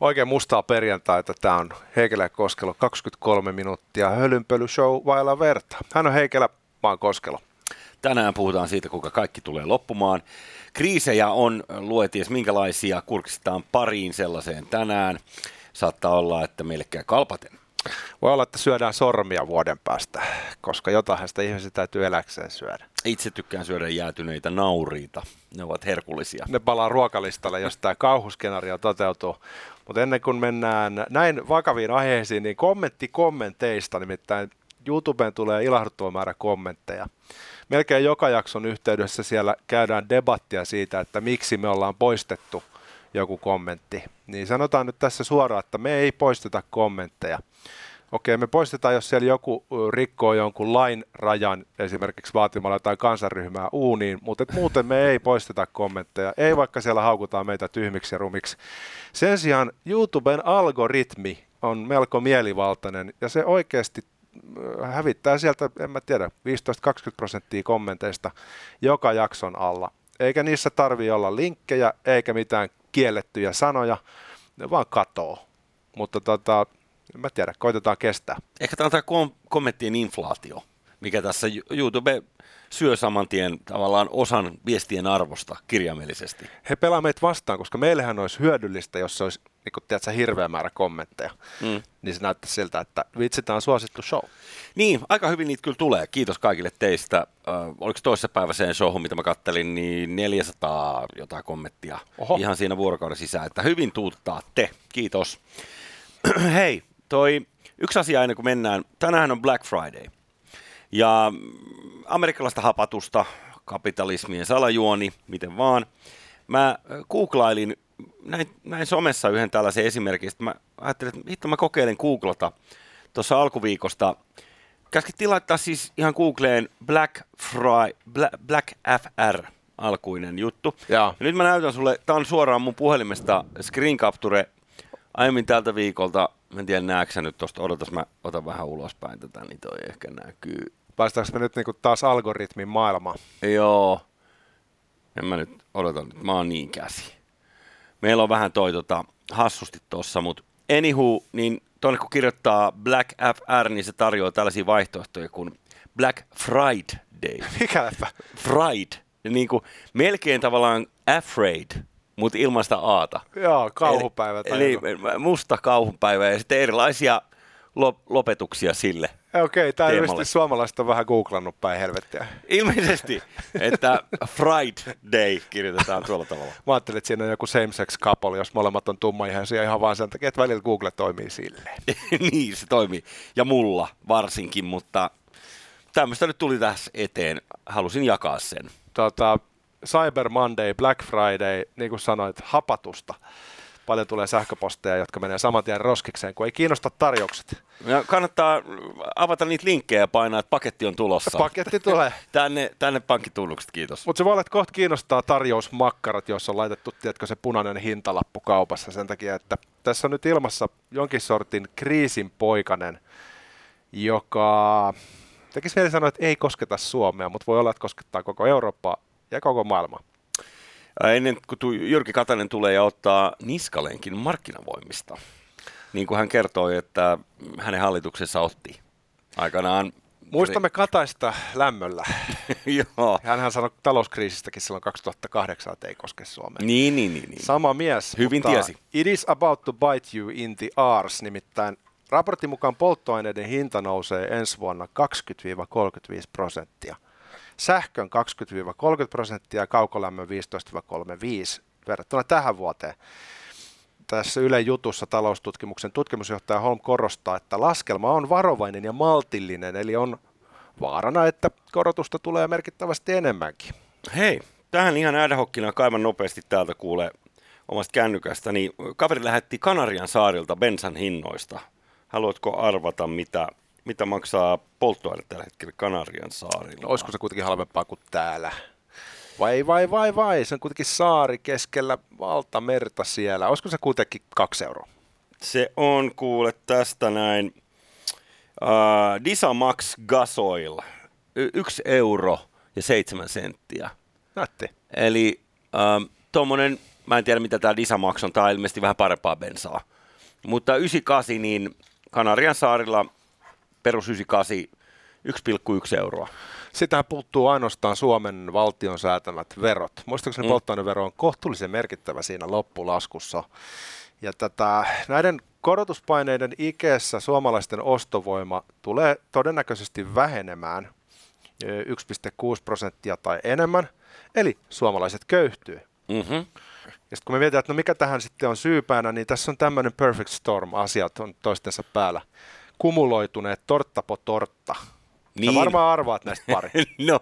oikein mustaa perjantaita. Tämä on Heikelä Koskelo 23 minuuttia hölynpöly show vailla verta. Hän on Heikelä, mä oon Koskelo. Tänään puhutaan siitä, kuinka kaikki tulee loppumaan. Kriisejä on lueties minkälaisia, kurkistetaan pariin sellaiseen tänään. Saattaa olla, että meille käy kalpaten. Voi olla, että syödään sormia vuoden päästä, koska jotain sitä ihmisiä täytyy eläkseen syödä. Itse tykkään syödä jäätyneitä nauriita. Ne ovat herkullisia. Ne palaa ruokalistalle, jos tämä kauhuskenaario toteutuu. Mutta ennen kuin mennään näin vakaviin aiheisiin, niin kommentti kommenteista, nimittäin YouTubeen tulee ilahduttava määrä kommentteja. Melkein joka jakson yhteydessä siellä käydään debattia siitä, että miksi me ollaan poistettu joku kommentti. Niin sanotaan nyt tässä suoraan, että me ei poisteta kommentteja. Okei, me poistetaan, jos siellä joku rikkoo jonkun lain rajan, esimerkiksi vaatimalla jotain kansanryhmää uuniin, mutta et muuten me ei poisteta kommentteja, ei vaikka siellä haukutaan meitä tyhmiksi ja rumiksi. Sen sijaan YouTuben algoritmi on melko mielivaltainen ja se oikeasti hävittää sieltä, en mä tiedä, 15-20 prosenttia kommenteista joka jakson alla. Eikä niissä tarvi olla linkkejä eikä mitään kiellettyjä sanoja, ne vaan katoo. Mutta tota, en mä tiedä, koitetaan kestää. Ehkä tämä on tämä kom- kommenttien inflaatio, mikä tässä YouTube syö saman tien tavallaan osan viestien arvosta kirjaimellisesti. He pelaa meitä vastaan, koska meillähän olisi hyödyllistä, jos se olisi niin kun, tiedätkö, hirveä määrä kommentteja. Mm. Niin se näyttää siltä, että vitsi, tämä on suosittu show. Niin, aika hyvin niitä kyllä tulee. Kiitos kaikille teistä. Äh, oliko toisessa päiväiseen showhun, mitä mä kattelin, niin 400 jotain kommenttia Oho. ihan siinä vuorokauden sisään. Että hyvin tuuttaatte. Kiitos. Hei, toi yksi asia ennen kuin mennään. Tänään on Black Friday. Ja amerikkalaista hapatusta, kapitalismien salajuoni, miten vaan. Mä googlailin näin, näin somessa yhden tällaisen esimerkin, mä ajattelin, että hitto mä kokeilen googlata tuossa alkuviikosta. Käskettiin laittaa siis ihan Googleen Black, Fry, Black, Black FR alkuinen juttu. Ja. ja nyt mä näytän sulle, tää on suoraan mun puhelimesta screen capture aiemmin tältä viikolta. Mä en tiedä näetkö nyt tosta, odotas mä otan vähän ulospäin tätä, niin toi ehkä näkyy. Päästäänkö me nyt niinku taas algoritmin maailmaan? Joo. En mä nyt odota nyt, mä oon niin käsi. Meillä on vähän toi tota, hassusti tossa, mutta anywho, niin tuonne kun kirjoittaa Black FR, niin se tarjoaa tällaisia vaihtoehtoja kuin Black Friday. Mikä leffa? Fried. Niin kuin melkein tavallaan afraid, mutta ilmaista aata. Joo, kauhupäivä. Eli, eli musta kauhupäivä ja sitten erilaisia lopetuksia sille. Okei, okay, tämä ilmeisesti suomalaiset on vähän googlannut päin helvettiä. Ilmeisesti, että Friday kirjoitetaan tuolla tavalla. Mä ajattelin, että siinä on joku same-sex couple, jos molemmat on tummaihaisia ihan vaan sen takia, että välillä Google toimii silleen. niin, se toimii. Ja mulla varsinkin, mutta tämmöistä nyt tuli tässä eteen. Halusin jakaa sen. Tota, Cyber Monday, Black Friday, niin kuin sanoit, hapatusta paljon tulee sähköposteja, jotka menee saman tien roskikseen, kun ei kiinnosta tarjoukset. Ja kannattaa avata niitä linkkejä ja painaa, että paketti on tulossa. Paketti tulee. tänne, tänne pankkitunnukset, kiitos. Mutta se voi olla, että kohta kiinnostaa tarjousmakkarat, joissa on laitettu, tiedätkö, se punainen hintalappu kaupassa sen takia, että tässä on nyt ilmassa jonkin sortin kriisin poikanen, joka tekisi mieli sanoa, että ei kosketa Suomea, mutta voi olla, että koskettaa koko Eurooppaa ja koko maailmaa ennen kuin Jyrki Katainen tulee ja ottaa niskalenkin markkinavoimista. Niin kuin hän kertoi, että hänen hallituksessa otti aikanaan Muistamme Kataista lämmöllä. Joo. Hänhän sanoi talouskriisistäkin silloin 2008, että ei koske Suomea. Niin, niin, niin, niin. Sama mies. Hyvin tiesi. It is about to bite you in the arse, nimittäin raportin mukaan polttoaineiden hinta nousee ensi vuonna 20-35 prosenttia sähkön 20-30 prosenttia ja kaukolämmön 15-35 verrattuna tähän vuoteen. Tässä Yle jutussa taloustutkimuksen tutkimusjohtaja Holm korostaa, että laskelma on varovainen ja maltillinen, eli on vaarana, että korotusta tulee merkittävästi enemmänkin. Hei, tähän ihan äädähokkina kaivan nopeasti täältä kuulee omasta kännykästä, niin kaveri lähetti Kanarian saarilta bensan hinnoista. Haluatko arvata, mitä mitä maksaa polttoaine tällä hetkellä Kanarian saarilla? No, olisiko se kuitenkin halvempaa kuin täällä? Vai, vai, vai, vai, se on kuitenkin saari keskellä valtamerta siellä. Olisiko se kuitenkin kaksi euroa? Se on, kuule, tästä näin. Uh, Disamax Gasoil, y- yksi euro ja seitsemän senttiä. Nätti. Eli uh, tuommoinen Mä en tiedä, mitä tämä Disa on. Tämä on ilmeisesti vähän parempaa bensaa. Mutta 98, niin Kanarian saarilla perus 98 1,1 euroa. Sitähän puuttuu ainoastaan Suomen valtion säätämät verot. Muistaakseni mm. polttoainevero on kohtuullisen merkittävä siinä loppulaskussa. Ja tätä, näiden korotuspaineiden ikeessä suomalaisten ostovoima tulee todennäköisesti vähenemään 1,6 prosenttia tai enemmän, eli suomalaiset köyhtyy. Mm-hmm. Ja sitten kun me mietitään, että no mikä tähän sitten on syypäänä, niin tässä on tämmöinen perfect storm, asiat on toistensa päällä. Kumuloituneet tortta po tortta. Niin. Sä varmaan arvaat näistä pari. no,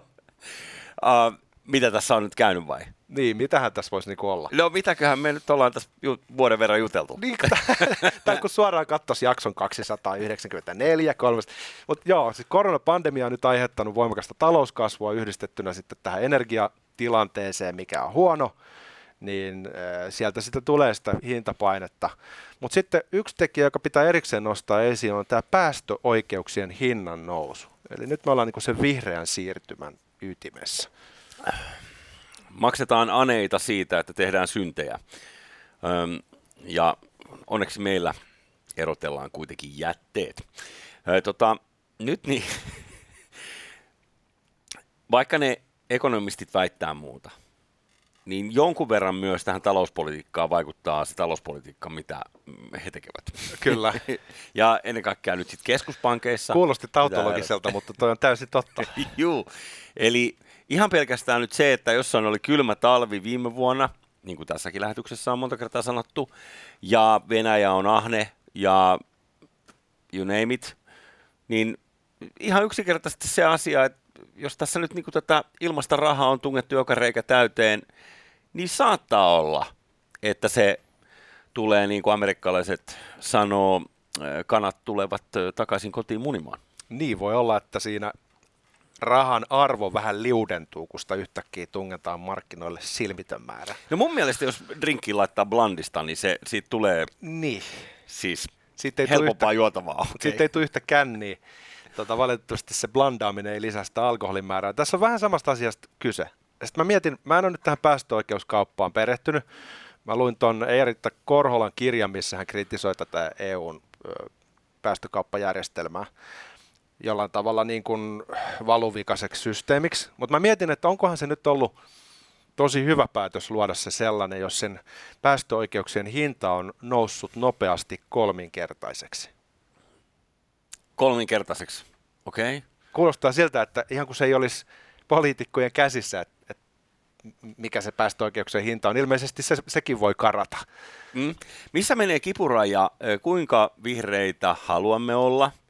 uh, mitä tässä on nyt käynyt vai? Niin, mitähän tässä voisi niinku olla? No mitäköhän me nyt ollaan tässä ju- vuoden verran juteltu. Niin, tai kun suoraan katsoisi jakson 294, 3. Mutta joo, siis koronapandemia on nyt aiheuttanut voimakasta talouskasvua yhdistettynä sitten tähän energiatilanteeseen, mikä on huono, niin sieltä sitten tulee sitä hintapainetta. Mutta sitten yksi tekijä, joka pitää erikseen nostaa esiin, on tämä päästöoikeuksien hinnan nousu. Eli nyt me ollaan niin sen vihreän siirtymän ytimessä. Maksetaan aneita siitä, että tehdään syntejä. Öm, ja onneksi meillä erotellaan kuitenkin jätteet. Ö, tota, nyt niin, vaikka ne ekonomistit väittää muuta, niin jonkun verran myös tähän talouspolitiikkaan vaikuttaa se talouspolitiikka, mitä he tekevät. Kyllä. ja ennen kaikkea nyt sitten keskuspankeissa. Kuulosti tautologiselta, mutta toi on täysin totta. Juu, eli ihan pelkästään nyt se, että jossain oli kylmä talvi viime vuonna, niin kuin tässäkin lähetyksessä on monta kertaa sanottu, ja Venäjä on ahne, ja you name it, niin ihan yksinkertaisesti se asia, että jos tässä nyt niin kuin tätä ilmasta rahaa on tungettu joka reikä täyteen, niin saattaa olla, että se tulee niin kuin amerikkalaiset sanoo, kanat tulevat takaisin kotiin munimaan. Niin voi olla, että siinä rahan arvo vähän liudentuu, kun sitä yhtäkkiä tungetaan markkinoille silmitön määrä. No mun mielestä, jos drinkki laittaa blandista, niin se, siitä tulee niin. siis siitä ei helpompaa yhtä, juotavaa. Okay. Siitä ei tule yhtä känniä. Tota, valitettavasti se blandaaminen ei lisää sitä alkoholin määrää. Tässä on vähän samasta asiasta kyse. Sitten mä mietin, mä en ole nyt tähän päästöoikeuskauppaan perehtynyt. Mä luin tuon Eeritta Korholan kirjan, missä hän kritisoi tätä EUn päästökauppajärjestelmää jollain tavalla niin kuin valuvikaseksi systeemiksi. Mutta mä mietin, että onkohan se nyt ollut tosi hyvä päätös luoda se sellainen, jos sen päästöoikeuksien hinta on noussut nopeasti kolminkertaiseksi. Kolminkertaiseksi, okei. Okay. Kuulostaa siltä, että ihan kuin se ei olisi poliitikkojen käsissä, että, että mikä se päästöoikeuksien hinta on. Ilmeisesti se, sekin voi karata. Mm. Missä menee kipuraja? Kuinka vihreitä haluamme olla –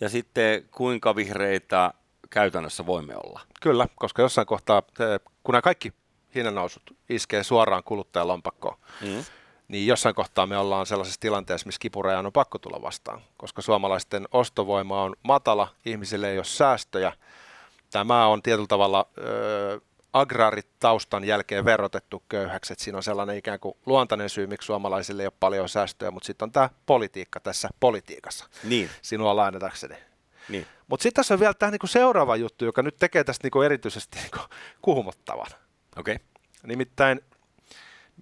ja sitten kuinka vihreitä käytännössä voimme olla. Kyllä, koska jossain kohtaa, kun nämä kaikki hinnannousut iskee suoraan kuluttajan lompakkoon, mm. niin jossain kohtaa me ollaan sellaisessa tilanteessa, missä kipurajan on pakko tulla vastaan, koska suomalaisten ostovoima on matala, ihmisille ei ole säästöjä. Tämä on tietyllä tavalla ö, agraritaustan jälkeen verotettu köyhäksi, että siinä on sellainen ikään kuin luontainen syy, miksi suomalaisille ei ole paljon säästöjä, mutta sitten on tämä politiikka tässä politiikassa, niin. sinua lainatakseni. Niin. Mutta sitten tässä on vielä tämä niinku seuraava juttu, joka nyt tekee tästä niinku erityisesti niinku kuumottavan. Okay. Nimittäin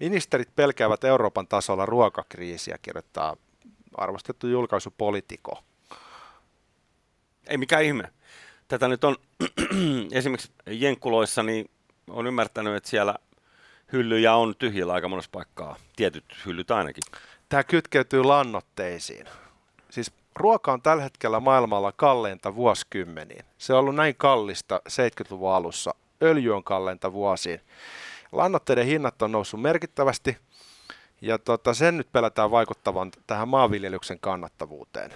ministerit pelkäävät Euroopan tasolla ruokakriisiä, kirjoittaa arvostettu julkaisu Politico. Ei mikään ihme. Tätä nyt on esimerkiksi Jenkkuloissa, niin on ymmärtänyt, että siellä hyllyjä on tyhjillä aika monessa paikkaa. Tietyt hyllyt ainakin. Tämä kytkeytyy lannotteisiin. Siis ruoka on tällä hetkellä maailmalla kalleinta vuosikymmeniin. Se on ollut näin kallista 70-luvun alussa. Öljy on kalleinta vuosiin. Lannoitteiden hinnat on noussut merkittävästi ja tota, sen nyt pelätään vaikuttavan tähän maanviljelyksen kannattavuuteen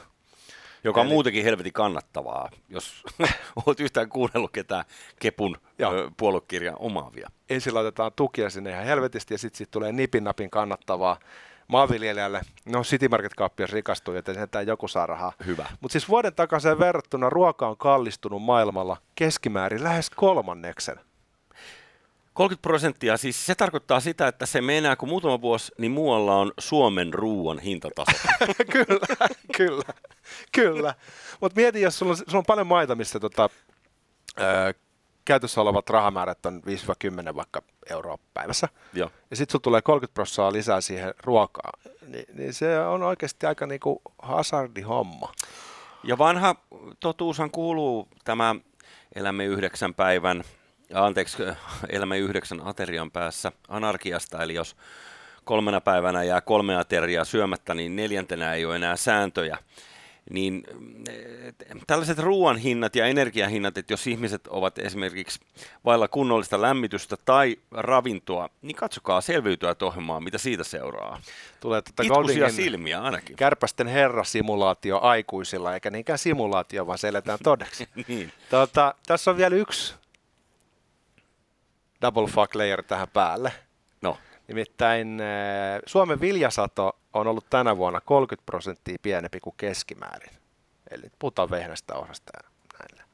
joka on Eli... muutenkin helvetin kannattavaa, jos olet yhtään kuunnellut ketään Kepun Joo. puoluekirjan omaavia. Ensin laitetaan tukia sinne ihan helvetisti ja sitten sit tulee nipin napin kannattavaa maanviljelijälle. No City Market kauppias rikastuu, joten sentään joku saa rahaa. Hyvä. Mutta siis vuoden takaisin verrattuna ruoka on kallistunut maailmalla keskimäärin lähes kolmanneksen. 30 prosenttia, siis se tarkoittaa sitä, että se menee, kun muutama vuosi, niin muualla on Suomen ruuan hintataso. kyllä, kyllä, kyllä. Mutta mieti, jos sulla on, sulla on paljon maita, missä tota, ää, käytössä olevat rahamäärät on 5-10 vaikka euroa päivässä, Joo. ja sitten sulla tulee 30 prosenttia lisää siihen ruokaan, niin, niin se on oikeasti aika niinku hazardihomma. Ja vanha totuushan kuuluu tämä elämme yhdeksän päivän, anteeksi, elämme yhdeksän aterian päässä anarkiasta, eli jos kolmena päivänä jää kolme ateriaa syömättä, niin neljäntenä ei ole enää sääntöjä niin tällaiset ruoan hinnat ja energiahinnat, että jos ihmiset ovat esimerkiksi vailla kunnollista lämmitystä tai ravintoa, niin katsokaa selviytyä ohjelmaa, mitä siitä seuraa. Tulee tätä Itkuisia silmiä ainakin. Kärpästen herrasimulaatio aikuisilla, eikä niinkään simulaatio, vaan se eletään todeksi. niin. tota, tässä on vielä yksi double fuck layer tähän päälle. No. Nimittäin eh, Suomen viljasato on ollut tänä vuonna 30 prosenttia pienempi kuin keskimäärin. Eli puhutaan vehnästä, ohrasta ja näillä.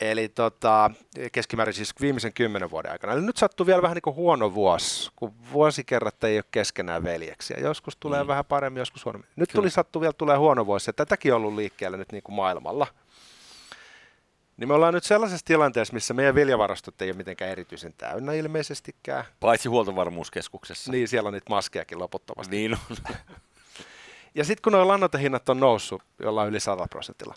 Eli tota, keskimäärin siis viimeisen kymmenen vuoden aikana. Eli nyt sattuu vielä vähän niin kuin huono vuosi, kun vuosikerrat ei ole keskenään veljeksiä. Joskus tulee mm. vähän paremmin, joskus huonommin. Nyt Kyllä. tuli sattuu vielä tulee huono vuosi, ja tätäkin on ollut liikkeellä nyt niin kuin maailmalla. Niin me ollaan nyt sellaisessa tilanteessa, missä meidän viljavarastot ei ole mitenkään erityisen täynnä ilmeisestikään. Paitsi huoltovarmuuskeskuksessa. Niin, siellä on niitä maskejakin loputtomasti. Niin on. ja sitten kun nuo lannoitehinnat on noussut jollain yli 100 prosentilla,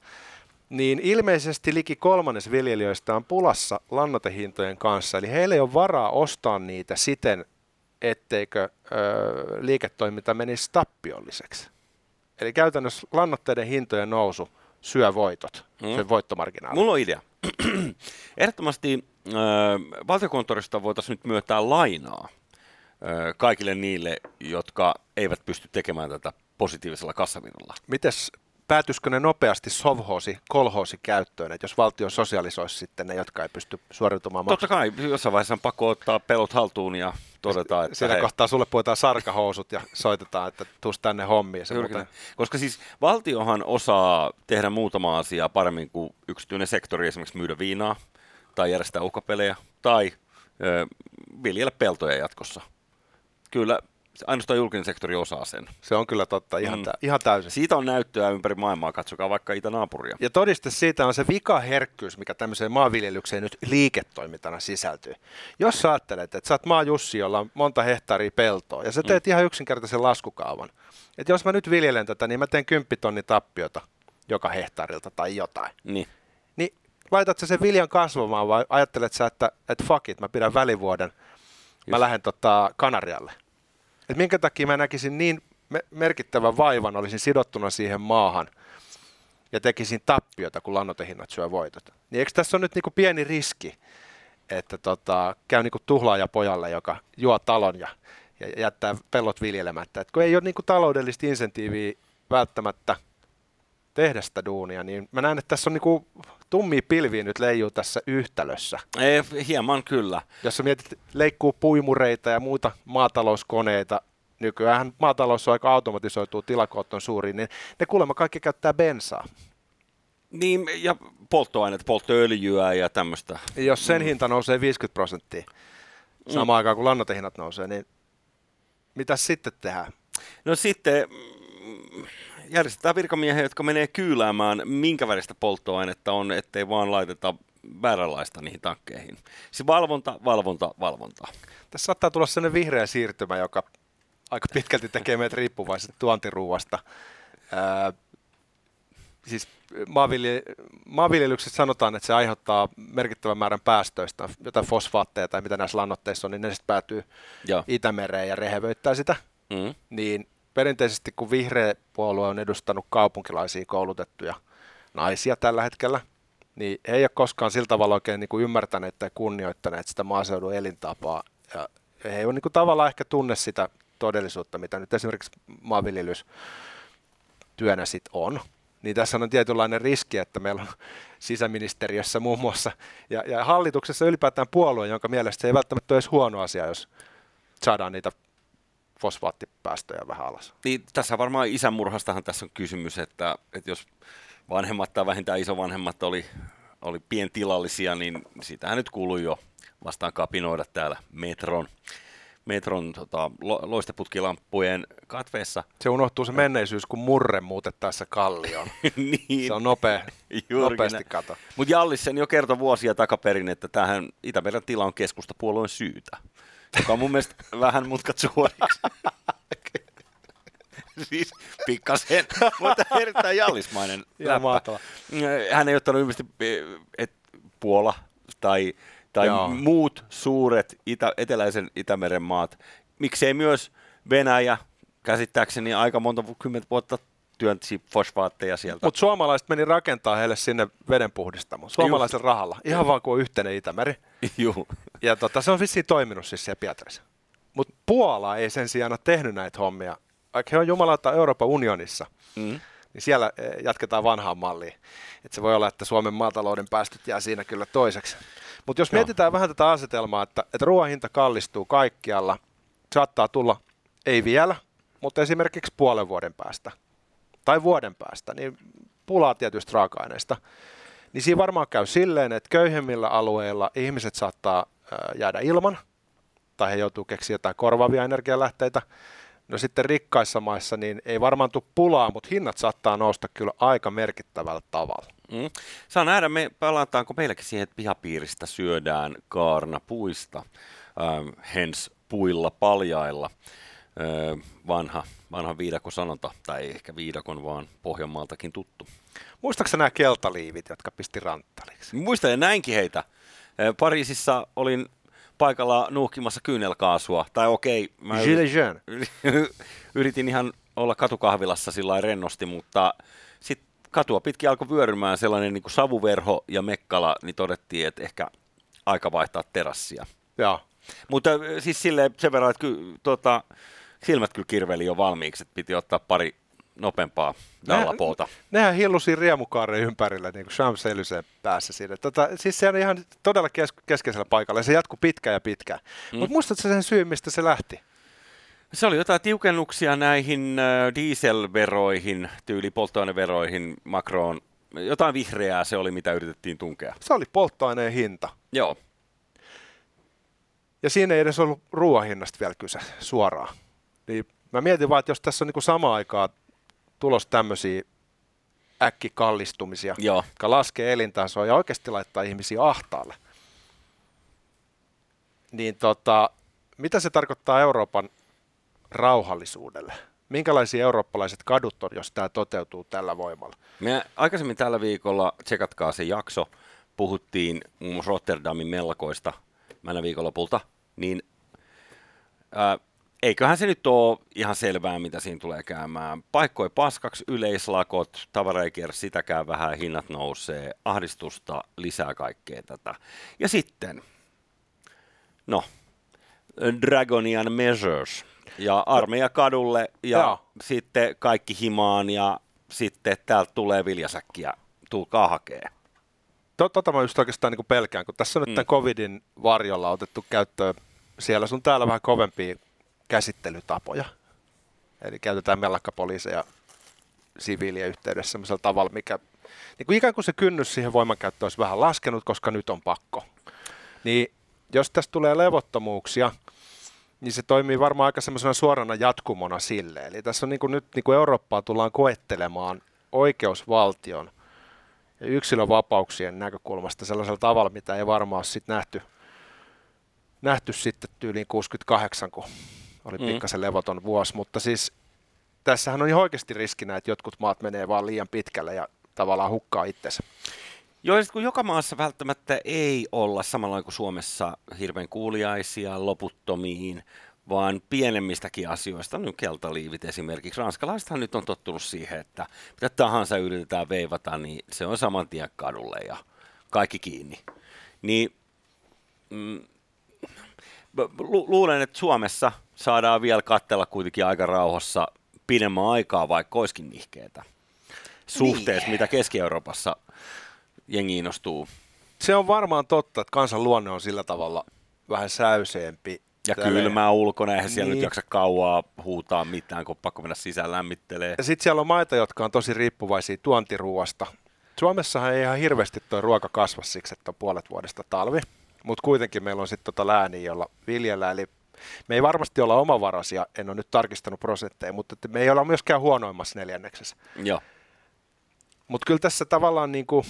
niin ilmeisesti liki kolmannes viljelijöistä on pulassa lannoitehintojen kanssa. Eli heillä ei ole varaa ostaa niitä siten, etteikö ö, liiketoiminta menisi tappiolliseksi. Eli käytännössä lannoitteiden hintojen nousu – syö voitot, mm. sen voittomarginaali. Mulla on idea. Ehdottomasti äh, valtiokonttorista voitaisiin nyt myöntää lainaa äh, kaikille niille, jotka eivät pysty tekemään tätä positiivisella kassavirralla. Mites päätyisikö ne nopeasti sovhoosi, kolhoosi käyttöön, että jos valtio sosialisoisi sitten ne, jotka ei pysty suoriutumaan Totta kai, jossain vaiheessa on pakko ottaa pelot haltuun ja todetaan, että Siinä hei. kohtaa sulle puhutaan sarkahousut ja soitetaan, että tuus tänne hommiin. Se muuten... Koska siis valtiohan osaa tehdä muutama asiaa paremmin kuin yksityinen sektori, esimerkiksi myydä viinaa tai järjestää uhkapelejä tai ö, viljellä peltoja jatkossa. Kyllä ainoastaan julkinen sektori osaa sen. Se on kyllä totta, ihan, mm. tä- ihan täysin. Siitä on näyttöä ympäri maailmaa, katsokaa vaikka itänaapuria. Ja todiste siitä on se vikaherkkyys, mikä tämmöiseen maanviljelykseen nyt liiketoimintana sisältyy. Jos sä ajattelet, että sä oot maa Jussi, jolla on monta hehtaaria peltoa, ja sä mm. teet mm. ihan yksinkertaisen laskukaavan, että jos mä nyt viljelen tätä, niin mä teen 10 tonni tappiota joka hehtaarilta tai jotain. Niin. Niin laitat sä sen viljan kasvamaan vai ajattelet sä, että, että fuck it, mä pidän välivuoden, Just. mä lähden tota Kanarialle että minkä takia mä näkisin niin merkittävän vaivan, olisin sidottuna siihen maahan ja tekisin tappiota, kun lannoitehinnat syö voitot. Niin eikö tässä on nyt niinku pieni riski, että tota, käy niinku tuhlaaja pojalle, joka juo talon ja, ja jättää pellot viljelemättä. Et kun ei ole niinku taloudellista insentiiviä välttämättä tehdä sitä duunia, niin mä näen, että tässä on niinku tummia pilviä nyt leijuu tässä yhtälössä. Ei, hieman kyllä. Jos sä mietit, leikkuu puimureita ja muuta maatalouskoneita, nykyään maatalous on aika automatisoituu, tilakoot on suuri, niin ne kuulemma kaikki käyttää bensaa. Niin, ja polttoaineet, polttoöljyä ja tämmöistä. Jos sen mm. hinta nousee 50 prosenttia samaan mm. aikaan kun lannoitehinnat nousee, niin mitä sitten tehdään? No sitten järjestetään virkamiehiä, jotka menee kyyläämään, minkä väristä polttoainetta on, ettei vaan laiteta vääränlaista niihin tankkeihin. Se valvonta, valvonta, valvonta. Tässä saattaa tulla sellainen vihreä siirtymä, joka aika pitkälti tekee meitä riippuvaiset tuontiruuasta. Ää, siis maanviljelyksessä sanotaan, että se aiheuttaa merkittävän määrän päästöistä, jotain fosfaatteja tai mitä näissä lannoitteissa on, niin ne sitten päätyy Joo. Itämereen ja rehevöittää sitä. Mm. Niin perinteisesti kun vihreä puolue on edustanut kaupunkilaisia koulutettuja naisia tällä hetkellä, niin he ei ole koskaan sillä tavalla oikein niin kuin ymmärtäneet tai kunnioittaneet sitä maaseudun elintapaa. Ja he ei ole niin kuin tavallaan ehkä tunne sitä todellisuutta, mitä nyt esimerkiksi maanviljelys työnä sit on. Niin tässä on tietynlainen riski, että meillä on sisäministeriössä muun muassa ja, ja hallituksessa ylipäätään puolue, jonka mielestä se ei välttämättä ole edes huono asia, jos saadaan niitä fosfaattipäästöjä vähän alas. Niin, tässä varmaan isänmurhastahan tässä on kysymys, että, että jos vanhemmat tai vähintään isovanhemmat oli, oli pientilallisia, niin siitähän nyt kuului jo vastaan kapinoida täällä metron metron tota, lo, loisteputkilamppujen katveessa. Se unohtuu se menneisyys, kun murre muutettaessa kallioon. niin. Se on nopea, nopeasti kato. Mutta Jallis sen jo kertoi vuosia takaperin, että tähän Itämeren tila on keskustapuolueen syytä, joka on mun mielestä vähän mutkat suoriksi. siis pikkasen, mutta erittäin jallismainen läppä. Hän ei ottanut ilmeisesti, että Puola tai, tai muut suuret itä, eteläisen Itämeren maat, miksei myös Venäjä, käsittääkseni aika monta kymmentä vuotta työnsi fosfaatteja sieltä. Mutta suomalaiset meni rakentaa heille sinne vedenpuhdistamon, suomalaisen Juh. rahalla, ihan Juh. vaan kuin yhteinen Itämeri. Juh. Ja tota, se on vissiin toiminut siis siellä Pietarissa. Mutta Puola ei sen sijaan ole tehnyt näitä hommia, vaikka he on jumalauta Euroopan unionissa. Mm niin siellä eh, jatketaan vanhaan malliin. Et se voi olla, että Suomen maatalouden päästöt jää siinä kyllä toiseksi. Mutta jos Joo. mietitään vähän tätä asetelmaa, että, että ruoan hinta kallistuu kaikkialla, saattaa tulla, ei vielä, mutta esimerkiksi puolen vuoden päästä tai vuoden päästä, niin pulaa tietystä raaka-aineista, niin siinä varmaan käy silleen, että köyhemmillä alueilla ihmiset saattaa jäädä ilman, tai he joutuu keksiä jotain korvaavia energialähteitä, No sitten rikkaissa maissa niin ei varmaan tule pulaa, mutta hinnat saattaa nousta kyllä aika merkittävällä tavalla. Mm. Saa nähdä, me palataanko meilläkin siihen, että pihapiiristä syödään kaarnapuista, ähm, hens puilla paljailla. Äh, vanha, vanha viidakon sanonta, tai ei ehkä viidakon, vaan Pohjanmaaltakin tuttu. Muistaaksä nämä keltaliivit, jotka pisti ranttaliksi? Muistan ja näinkin heitä. Äh, Pariisissa olin paikalla nuuhkimassa kyynelkaasua. Tai okei, mä yritin, yritin ihan olla katukahvilassa sillä rennosti, mutta sitten katua pitkin alkoi vyörymään sellainen niin kuin savuverho ja mekkala, niin todettiin, että ehkä aika vaihtaa terassia. Joo. Mutta äh, siis silleen sen verran, että ky, tuota, silmät kyllä kirveli jo valmiiksi, että piti ottaa pari nopeampaa dallapoota. Nehän hillusi riemukaaren ympärillä, niin kuin Shams päässä siinä. Tota, siis se on ihan todella kes- keskeisellä paikalla ja se jatkuu pitkään ja pitkään. Mm. Mutta muistatko sen syyn, mistä se lähti? Se oli jotain tiukennuksia näihin äh, dieselveroihin, tyyli polttoaineveroihin, makroon. Jotain vihreää se oli, mitä yritettiin tunkea. Se oli polttoaineen hinta. Joo. Ja siinä ei edes ollut ruoan hinnasta vielä kyse suoraan. Niin mä mietin vaan, että jos tässä on niin samaan aikaan tulos tämmöisiä äkkikallistumisia, Joo. jotka laskee elintasoa ja oikeasti laittaa ihmisiä ahtaalle. Niin tota, mitä se tarkoittaa Euroopan rauhallisuudelle? Minkälaisia eurooppalaiset kadut on, jos tämä toteutuu tällä voimalla? Me aikaisemmin tällä viikolla, tsekatkaa se jakso, puhuttiin muun muassa Rotterdamin mellakoista mennä viikonlopulta, niin ää, eiköhän se nyt ole ihan selvää, mitä siinä tulee käymään. Paikkoi paskaksi, yleislakot, tavara ei kierrä sitäkään vähän, hinnat nousee, ahdistusta, lisää kaikkea tätä. Ja sitten, no, Dragonian Measures ja armeija kadulle ja Joo. sitten kaikki himaan ja sitten täältä tulee viljasäkkiä, tulkaa hakee. Tota mä just oikeastaan niin pelkään, kun tässä on nyt mm. tämän covidin varjolla otettu käyttöön siellä sun täällä vähän kovempia käsittelytapoja. Eli käytetään mellakkapoliiseja siviilien yhteydessä sellaisella tavalla, mikä niin kuin ikään kuin se kynnys siihen voimankäyttöön olisi vähän laskenut, koska nyt on pakko. Niin jos tästä tulee levottomuuksia, niin se toimii varmaan aika semmoisena suorana jatkumona sille. Eli tässä on niin kuin nyt niin kuin Eurooppaa tullaan koettelemaan oikeusvaltion ja yksilövapauksien näkökulmasta sellaisella tavalla, mitä ei varmaan ole sitten nähty, nähty sitten tyyliin 68, kun oli mm. pikkasen levoton vuosi, mutta siis tässähän on ihan oikeasti riskinä, että jotkut maat menee vaan liian pitkälle ja tavallaan hukkaa itsensä. Joo, kun joka maassa välttämättä ei olla samalla kuin Suomessa hirveän kuuliaisia loputtomiin, vaan pienemmistäkin asioista, nyt keltaliivit esimerkiksi. Ranskalaisethan nyt on tottunut siihen, että mitä tahansa yritetään veivata, niin se on saman tien kadulle ja kaikki kiinni. Niin mm, lu- luulen, että Suomessa saadaan vielä kattella kuitenkin aika rauhassa pidemmän aikaa, vaikka olisikin nihkeetä suhteessa, niin. mitä Keski-Euroopassa jengi innostuu. Se on varmaan totta, että kansan luonne on sillä tavalla vähän säyseempi. Ja Tälle... kylmää ulkona, eihän niin. siellä nyt niin. jaksa kauaa huutaa mitään, kun pakko mennä sisään lämmittelee. Ja sitten siellä on maita, jotka on tosi riippuvaisia tuontiruuasta. Suomessahan ei ihan hirveästi tuo ruoka kasva siksi, että on puolet vuodesta talvi, mutta kuitenkin meillä on sitten tota lääniä, jolla viljellä, eli me ei varmasti olla omavaraisia, en ole nyt tarkistanut prosentteja, mutta me ei olla myöskään huonoimmassa neljänneksessä. Joo. Mutta kyllä tässä tavallaan niin kuin,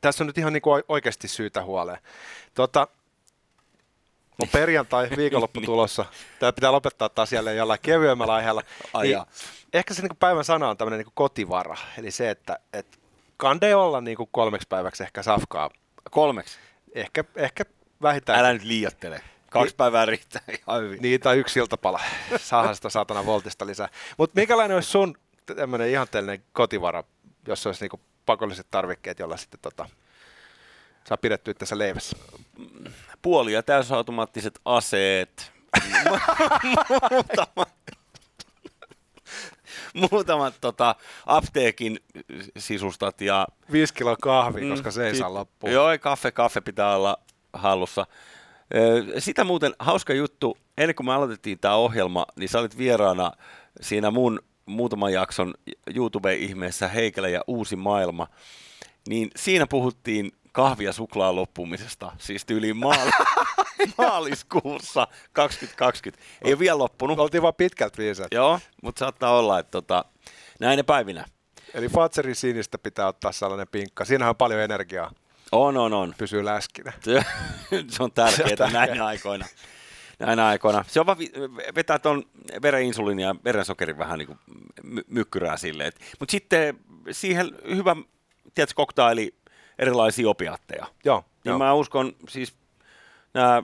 tässä on nyt ihan niin kuin oikeasti syytä huoleen. Tota, on perjantai, viikonloppu tulossa. Tämä pitää lopettaa taas jälleen jollain kevyemmällä aiheella. Niin ehkä se niin kuin päivän sana on tämmöinen niin kotivara. Eli se, että, että kande olla niin kuin kolmeksi päiväksi ehkä safkaa. Kolmeksi? Ehkä, ehkä vähintään. Älä nyt liiottele. Kaksi niin, päivää riittää ihan hyvin. Niin, tai yksi iltapala. Saahan sitä saatana voltista lisää. Mutta minkälainen olisi sun tämmöinen ihanteellinen kotivara, jos olisi niinku pakolliset tarvikkeet, jolla sitten tota, saa pidettyä tässä leivässä? Puoli- ja täysautomaattiset aseet. muutamat, muutamat tota, apteekin sisustat ja... Viisi kiloa kahvi, mm, koska se ei sit, saa loppua. Joo, kaffe, kaffe pitää olla hallussa. Sitä muuten hauska juttu, ennen kuin me aloitettiin tämä ohjelma, niin sä olit vieraana siinä mun muutaman jakson YouTube-ihmeessä Heikelä ja Uusi maailma, niin siinä puhuttiin kahvi- ja suklaa loppumisesta, siis tyyliin maal- maaliskuussa 2020. Ei ole vielä loppunut. Oltiin vaan pitkältä viisaat. Joo, mutta saattaa olla, että tota, näin ne päivinä. Eli Fatserin sinistä pitää ottaa sellainen pinkka. Siinähän on paljon energiaa. On, on, on. Pysyy läskinä. se on tärkeää näinä aikoina. Näinä aikoina. Se on vaan vetää tuon vereninsuliini ja verensokerin vähän niin kuin my- mykkyrää silleen. Mutta sitten siihen hyvä, tiedätkö, koktaili erilaisia opiatteja. Joo. Niin jo. mä uskon, siis nämä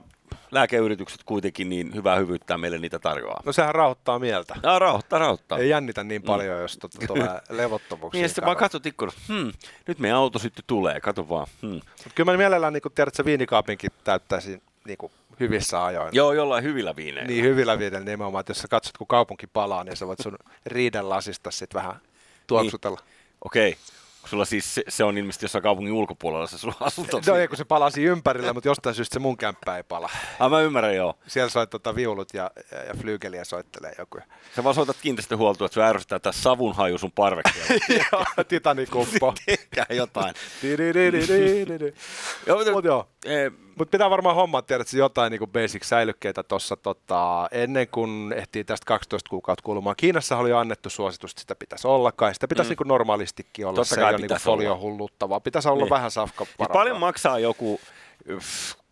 lääkeyritykset kuitenkin niin hyvää hyvyyttä meille niitä tarjoaa. No sehän rauhoittaa mieltä. No, rauhoittaa, rauhoittaa. Ei jännitä niin paljon, mm. jos tuota, tulee levottomuuksia. niin, sitten vaan katsot ikkunasta, hmm, nyt meidän auto sitten tulee, kato vaan. Hmm. Mut kyllä mä mielellään, niin kun tiedät, että se viinikaapinkin täyttäisi niin hyvissä ajoin. Joo, jollain hyvillä viineillä. Niin, hyvillä viineillä nimenomaan, että jos sä katsot, kun kaupunki palaa, niin sä voit sun riiden lasista sitten vähän tuoksutella. Niin. Okei. Okay. Sulla siis se, se on ilmeisesti jossain kaupungin ulkopuolella se sun asunto. No ei, kun se palasi ympärillä, mutta jostain syystä se mun kämppä ei pala. Ah, mä ymmärrän, joo. Siellä soi tota viulut ja, ja, ja flygeliä soittelee joku. Sä vaan soitat kiinteistöhuoltoa, että sä ärsyttää tää savunhaju sun parvekkeella. joo, titanikuppo. Tehkää jotain. joo, joo. Mutta pitää varmaan hommaa tiedä, että jotain niin basic-säilykkeitä tuossa tota, ennen kuin ehtii tästä 12 kuukautta kuulumaan. Kiinassa oli jo annettu suositus, että sitä pitäisi olla kai. Sitä pitäisi mm. niin normaalistikin olla. Totta se ei ole niin folio hulluttavaa. Pitäisi olla niin. vähän safka Paljon maksaa joku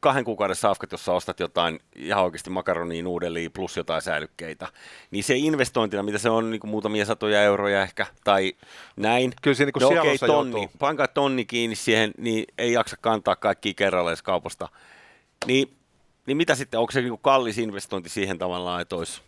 kahden kuukauden safkat, jos ostat jotain ihan oikeasti makaronia, nuudelia plus jotain säilykkeitä, niin se investointina, mitä se on niin kuin muutamia satoja euroja ehkä, tai näin. Kyllä se niin kuin no, okay, tonni, pankaa tonni kiinni siihen, niin ei jaksa kantaa kaikki kerralla edes kaupasta. Niin, niin mitä sitten, onko se niin kuin kallis investointi siihen tavallaan, että olisi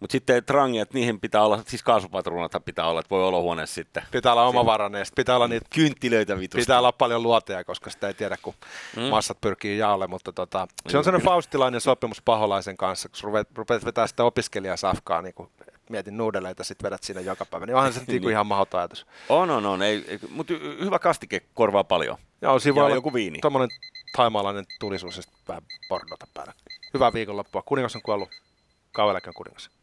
mutta sitten trangiat, niihin pitää olla, siis kaasupatruunat pitää olla, että voi olohuoneessa sitten. Pitää olla omavarainen, pitää olla niitä kynttilöitä vitusti. Pitää olla paljon luoteja, koska sitä ei tiedä, kun mm. massat pyrkii jaolle, mutta tota, se on sellainen faustilainen sopimus paholaisen kanssa, kun rupeat, rupeat vetää sitä opiskelijasafkaa, niin kuin mietin nuudeleita, sitten vedät siinä joka päivä, niin onhan se niin. niin. ihan mahdoton ajatus. On, on, on, ei, mutta hyvä kastike korvaa paljon. Joo, siinä voi joku viini. Tuommoinen taimaalainen tulisuus ja vähän pornota päällä. Hyvää viikonloppua. Kuningas on kuollut. Kauan kuningas.